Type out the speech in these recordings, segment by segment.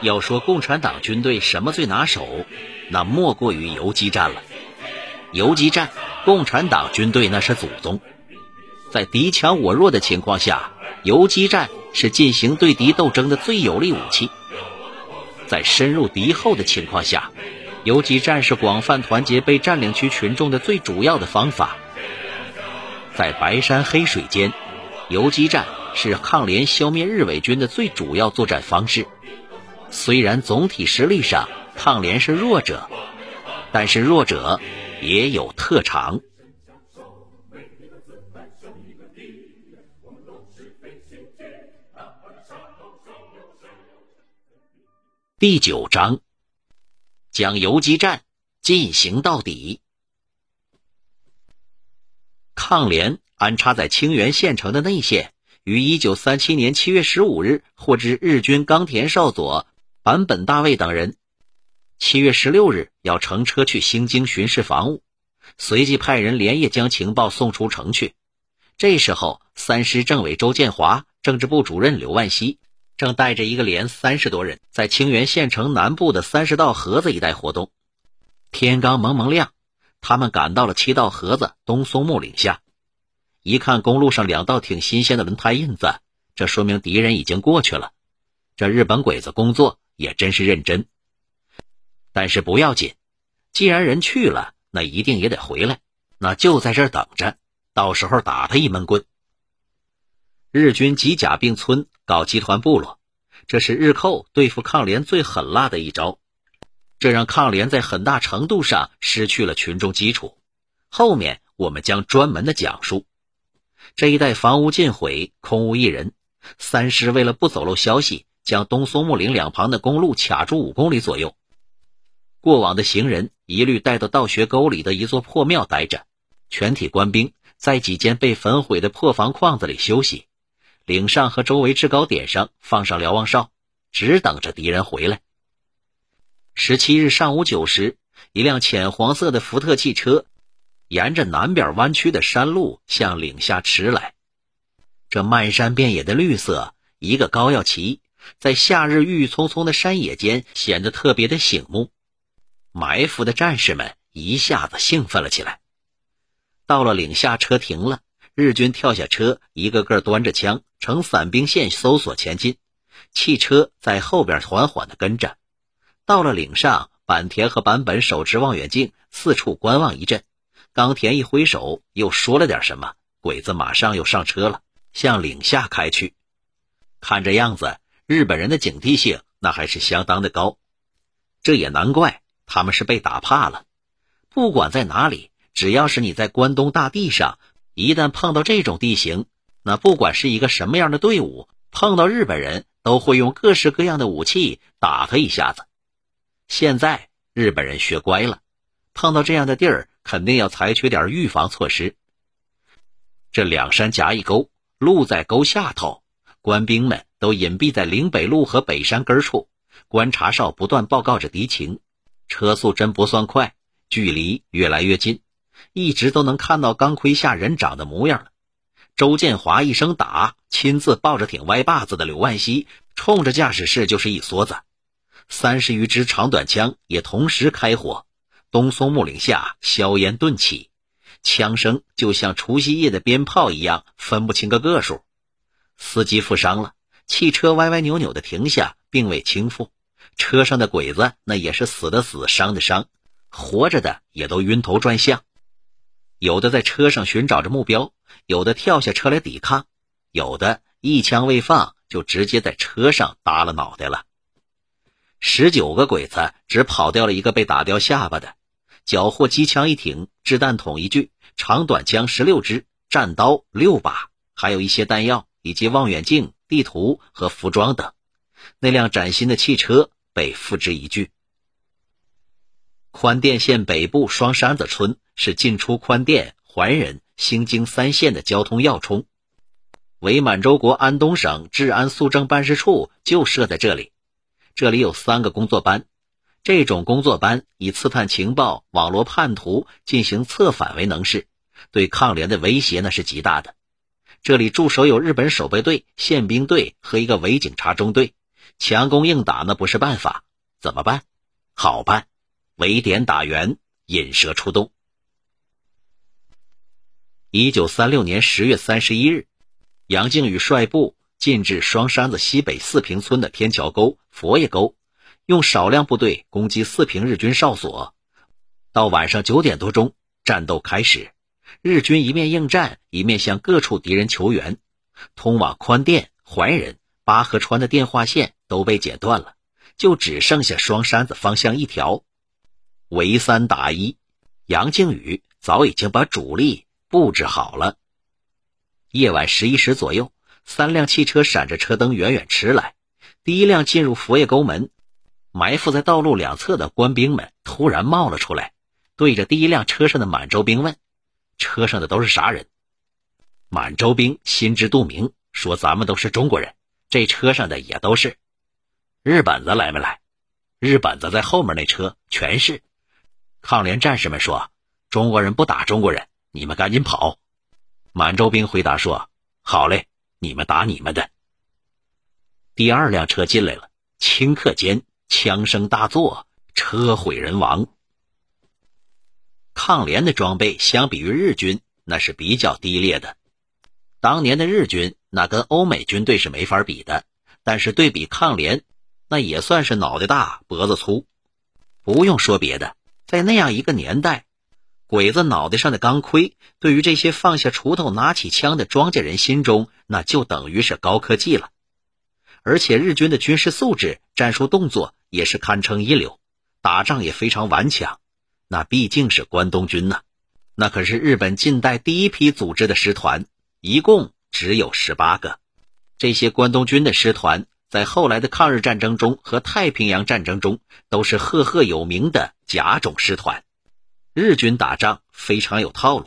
要说共产党军队什么最拿手，那莫过于游击战了。游击战，共产党军队那是祖宗。在敌强我弱的情况下，游击战是进行对敌斗争的最有力武器。在深入敌后的情况下，游击战是广泛团结被占领区群众的最主要的方法。在白山黑水间，游击战是抗联消灭日伪军的最主要作战方式。虽然总体实力上抗联是弱者，但是弱者也有特长。第九章，将游击战进行到底。抗联安插在清源县城的内线，于一九三七年七月十五日获知日军冈田少佐、坂本大卫等人七月十六日要乘车去新京巡视防务，随即派人连夜将情报送出城去。这时候，三师政委周建华、政治部主任刘万熙。正带着一个连三十多人，在清源县城南部的三十道河子一带活动。天刚蒙蒙亮，他们赶到了七道河子东松木岭下。一看公路上两道挺新鲜的轮胎印子，这说明敌人已经过去了。这日本鬼子工作也真是认真。但是不要紧，既然人去了，那一定也得回来，那就在这儿等着，到时候打他一闷棍。日军集甲并村搞集团部落，这是日寇对付抗联最狠辣的一招，这让抗联在很大程度上失去了群众基础。后面我们将专门的讲述。这一带房屋尽毁，空无一人。三师为了不走漏消息，将东松木岭两旁的公路卡住五公里左右。过往的行人一律带到道学沟里的一座破庙待着，全体官兵在几间被焚毁的破房框子里休息。岭上和周围制高点上放上瞭望哨，只等着敌人回来。十七日上午九时，一辆浅黄色的福特汽车沿着南边弯曲的山路向岭下驰来。这漫山遍野的绿色，一个高要旗，在夏日郁郁葱葱的山野间显得特别的醒目。埋伏的战士们一下子兴奋了起来。到了岭下，车停了。日军跳下车，一个个端着枪，呈散兵线搜索前进。汽车在后边缓缓地跟着。到了岭上，坂田和坂本手持望远镜，四处观望一阵。冈田一挥手，又说了点什么，鬼子马上又上车了，向岭下开去。看这样子，日本人的警惕性那还是相当的高。这也难怪，他们是被打怕了。不管在哪里，只要是你在关东大地上。一旦碰到这种地形，那不管是一个什么样的队伍，碰到日本人都会用各式各样的武器打他一下子。现在日本人学乖了，碰到这样的地儿，肯定要采取点预防措施。这两山夹一沟，路在沟下头，官兵们都隐蔽在岭北路和北山根处，观察哨不断报告着敌情，车速真不算快，距离越来越近。一直都能看到钢盔下人长的模样了。周建华一声打，亲自抱着挺歪把子的刘万熙，冲着驾驶室就是一梭子。三十余支长短枪也同时开火。东松木岭下硝烟顿起，枪声就像除夕夜的鞭炮一样，分不清个个数。司机负伤了，汽车歪歪扭扭的停下，并未倾覆。车上的鬼子那也是死的死，伤的伤，活着的也都晕头转向。有的在车上寻找着目标，有的跳下车来抵抗，有的一枪未放就直接在车上耷了脑袋了。十九个鬼子只跑掉了一个被打掉下巴的，缴获机枪一挺，掷弹筒一具，长短枪十六支，战刀六把，还有一些弹药以及望远镜、地图和服装等。那辆崭新的汽车被付之一炬。宽甸县北部双山子村是进出宽甸、怀仁、兴京三县的交通要冲，伪满洲国安东省治安肃政办事处就设在这里。这里有三个工作班，这种工作班以刺探情报、网络叛徒、进行策反为能事，对抗联的威胁那是极大的。这里驻守有日本守备队、宪兵队和一个伪警察中队，强攻硬打那不是办法，怎么办？好办，围点打援，引蛇出洞。一九三六年十月三十一日，杨靖宇率部进至双山子西北四平村的天桥沟、佛爷沟，用少量部队攻击四平日军哨所。到晚上九点多钟，战斗开始，日军一面应战，一面向各处敌人求援。通往宽甸、怀仁、八河川的电话线都被剪断了，就只剩下双山子方向一条。围三打一，杨靖宇早已经把主力布置好了。夜晚十一时左右，三辆汽车闪着车灯远远驰来。第一辆进入佛爷沟门，埋伏在道路两侧的官兵们突然冒了出来，对着第一辆车上的满洲兵问：“车上的都是啥人？”满洲兵心知肚明，说：“咱们都是中国人，这车上的也都是。日本子来没来？日本子在后面那车全是。”抗联战士们说：“中国人不打中国人，你们赶紧跑。”满洲兵回答说：“好嘞，你们打你们的。”第二辆车进来了，顷刻间枪声大作，车毁人亡。抗联的装备相比于日军，那是比较低劣的。当年的日军那跟欧美军队是没法比的，但是对比抗联，那也算是脑袋大脖子粗。不用说别的，在那样一个年代，鬼子脑袋上的钢盔，对于这些放下锄头拿起枪的庄稼人心中，那就等于是高科技了。而且日军的军事素质、战术动作也是堪称一流，打仗也非常顽强。那毕竟是关东军呐，那可是日本近代第一批组织的师团。一共只有十八个，这些关东军的师团在后来的抗日战争中和太平洋战争中都是赫赫有名的甲种师团。日军打仗非常有套路，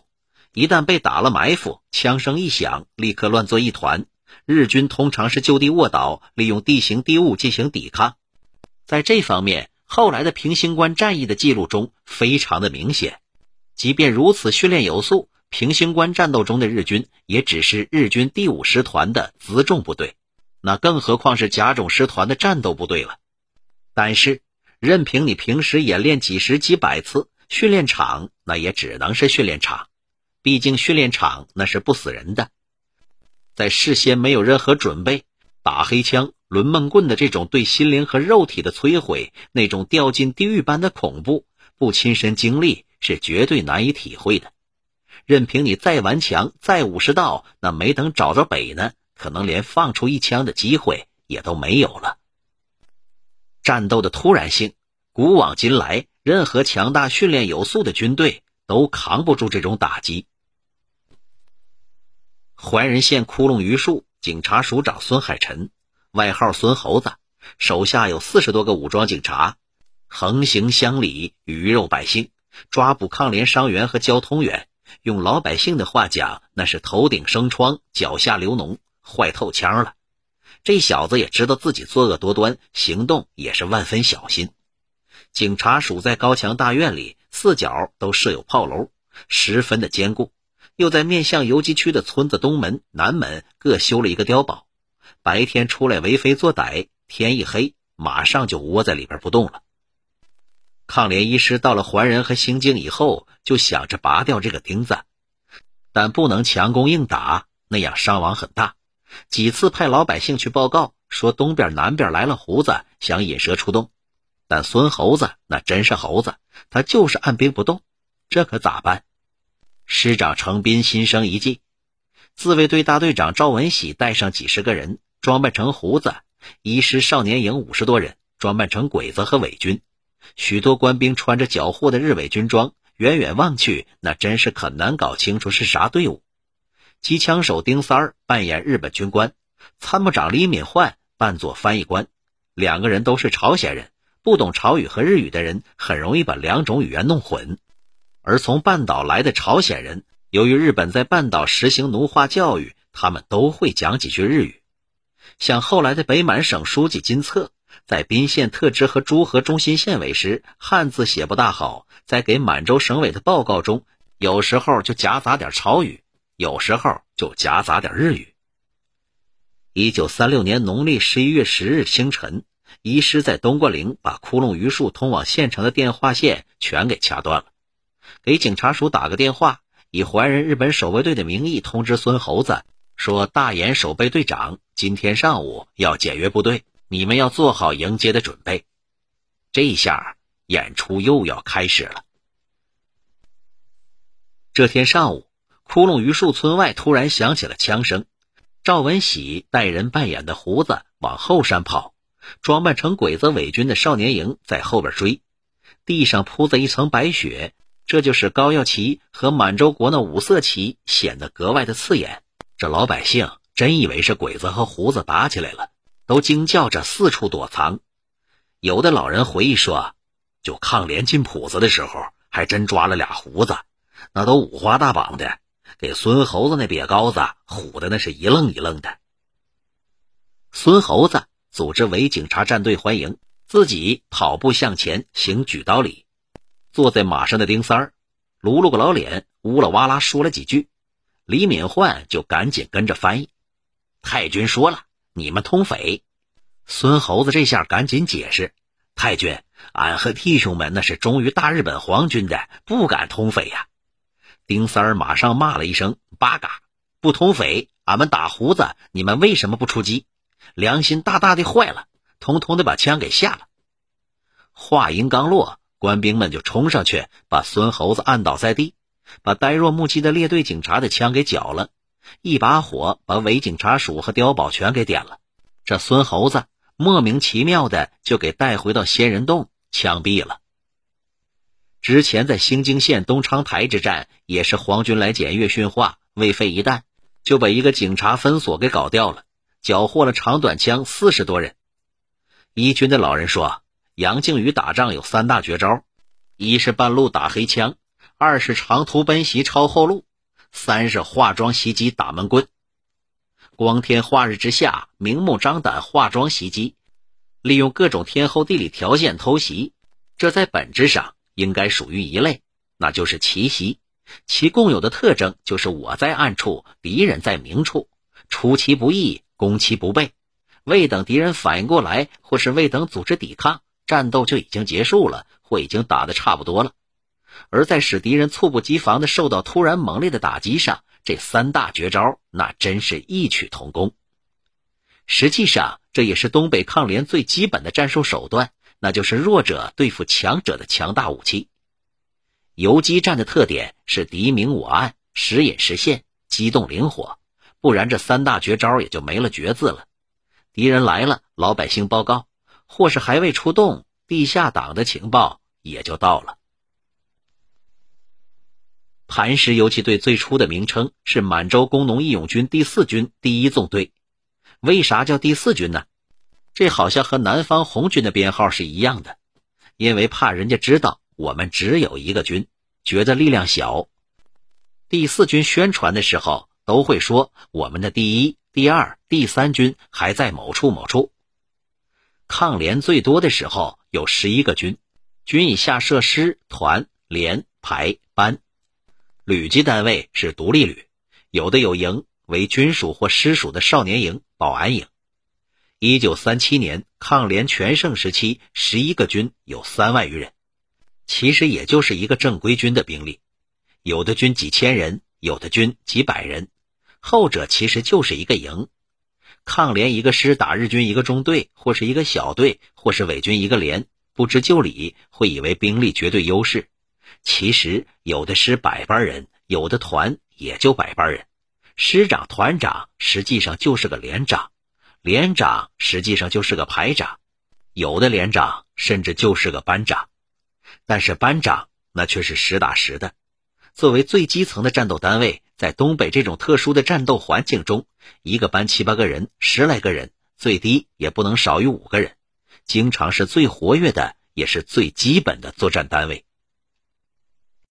一旦被打了埋伏，枪声一响，立刻乱作一团。日军通常是就地卧倒，利用地形地物进行抵抗。在这方面，后来的平型关战役的记录中非常的明显。即便如此，训练有素。平型关战斗中的日军也只是日军第五师团的辎重部队，那更何况是甲种师团的战斗部队了。但是，任凭你平时演练几十几百次，训练场那也只能是训练场，毕竟训练场那是不死人的。在事先没有任何准备，打黑枪、抡闷棍的这种对心灵和肉体的摧毁，那种掉进地狱般的恐怖，不亲身经历是绝对难以体会的。任凭你再顽强、再武士道，那没等找着北呢，可能连放出一枪的机会也都没有了。战斗的突然性，古往今来，任何强大、训练有素的军队都扛不住这种打击。怀仁县窟窿榆树警察署长孙海臣，外号孙猴子，手下有四十多个武装警察，横行乡里，鱼肉百姓，抓捕抗联伤员和交通员。用老百姓的话讲，那是头顶生疮，脚下流脓，坏透腔了。这小子也知道自己作恶多端，行动也是万分小心。警察署在高墙大院里，四角都设有炮楼，十分的坚固。又在面向游击区的村子东门、南门各修了一个碉堡，白天出来为非作歹，天一黑马上就窝在里边不动了。抗联一师到了桓仁和兴靖以后，就想着拔掉这个钉子，但不能强攻硬打，那样伤亡很大。几次派老百姓去报告，说东边、南边来了胡子，想引蛇出洞。但孙猴子那真是猴子，他就是按兵不动，这可咋办？师长程斌心生一计，自卫队大队长赵文喜带上几十个人，装扮成胡子；一师少年营五十多人，装扮成鬼子和伪军。许多官兵穿着缴获的日伪军装，远远望去，那真是很难搞清楚是啥队伍。机枪手丁三儿扮演日本军官，参谋长李敏焕扮作翻译官，两个人都是朝鲜人，不懂朝语和日语的人很容易把两种语言弄混。而从半岛来的朝鲜人，由于日本在半岛实行奴化教育，他们都会讲几句日语。像后来的北满省书记金策。在宾县特支和诸河中心县委时，汉字写不大好，在给满洲省委的报告中，有时候就夹杂点朝语，有时候就夹杂点日语。一九三六年农历十一月十日清晨，一师在东关岭把窟窿榆树通往县城的电话线全给掐断了，给警察署打个电话，以怀仁日本守备队的名义通知孙猴子说：“大岩守备队长今天上午要检阅部队，你们要做好迎接的准备。”这下演出又要开始了。这天上午，窟窿榆树村外突然响起了枪声。赵文喜带人扮演的胡子往后山跑，装扮成鬼子伪军的少年营在后边追。地上铺着一层白雪，这就是高耀旗和满洲国那五色旗，显得格外的刺眼。这老百姓真以为是鬼子和胡子打起来了，都惊叫着四处躲藏。有的老人回忆说，就抗联进铺子的时候，还真抓了俩胡子，那都五花大绑的。给孙猴子那瘪羔子唬的那是一愣一愣的。孙猴子组织伪警察战队欢迎，自己跑步向前行举刀礼。坐在马上的丁三儿撸了个老脸，呜啦哇啦说了几句，李敏焕就赶紧跟着翻译。太君说了：“你们通匪。”孙猴子这下赶紧解释：“太君，俺和弟兄们那是忠于大日本皇军的，不敢通匪呀。”丁三儿马上骂了一声：“八嘎！不通匪，俺们打胡子，你们为什么不出击？良心大大的坏了，通通的把枪给下了。”话音刚落，官兵们就冲上去把孙猴子按倒在地，把呆若木鸡的列队警察的枪给缴了，一把火把伪警察署和碉堡全给点了。这孙猴子莫名其妙的就给带回到仙人洞枪毙了。之前在兴京县东昌台之战，也是皇军来检阅训话，未费一弹就把一个警察分所给搞掉了，缴获了长短枪四十多人。一军的老人说，杨靖宇打仗有三大绝招：一是半路打黑枪，二是长途奔袭抄后路，三是化妆袭击打闷棍。光天化日之下，明目张胆化妆袭击，利用各种天候地理条件偷袭，这在本质上。应该属于一类，那就是奇袭。其共有的特征就是我在暗处，敌人在明处，出其不意，攻其不备，未等敌人反应过来，或是未等组织抵抗，战斗就已经结束了，或已经打得差不多了。而在使敌人猝不及防的受到突然猛烈的打击上，这三大绝招那真是异曲同工。实际上，这也是东北抗联最基本的战术手段。那就是弱者对付强者的强大武器。游击战的特点是敌明我暗，时隐时现，机动灵活，不然这三大绝招也就没了绝字了。敌人来了，老百姓报告，或是还未出动，地下党的情报也就到了。磐石游击队最初的名称是满洲工农义勇军第四军第一纵队，为啥叫第四军呢？这好像和南方红军的编号是一样的，因为怕人家知道我们只有一个军，觉得力量小。第四军宣传的时候都会说我们的第一、第二、第三军还在某处某处。抗联最多的时候有十一个军，军以下设师、团、连、排、班，旅级单位是独立旅，有的有营为军属或师属的少年营、保安营。一九三七年抗联全盛时期，十一个军有三万余人，其实也就是一个正规军的兵力。有的军几千人，有的军几百人，后者其实就是一个营。抗联一个师打日军一个中队，或是一个小队，或是伪军一个连，不知就里，会以为兵力绝对优势。其实有的师百班人，有的团也就百班人，师长、团长实际上就是个连长。连长实际上就是个排长，有的连长甚至就是个班长，但是班长那却是实打实的。作为最基层的战斗单位，在东北这种特殊的战斗环境中，一个班七八个人、十来个人，最低也不能少于五个人，经常是最活跃的，也是最基本的作战单位。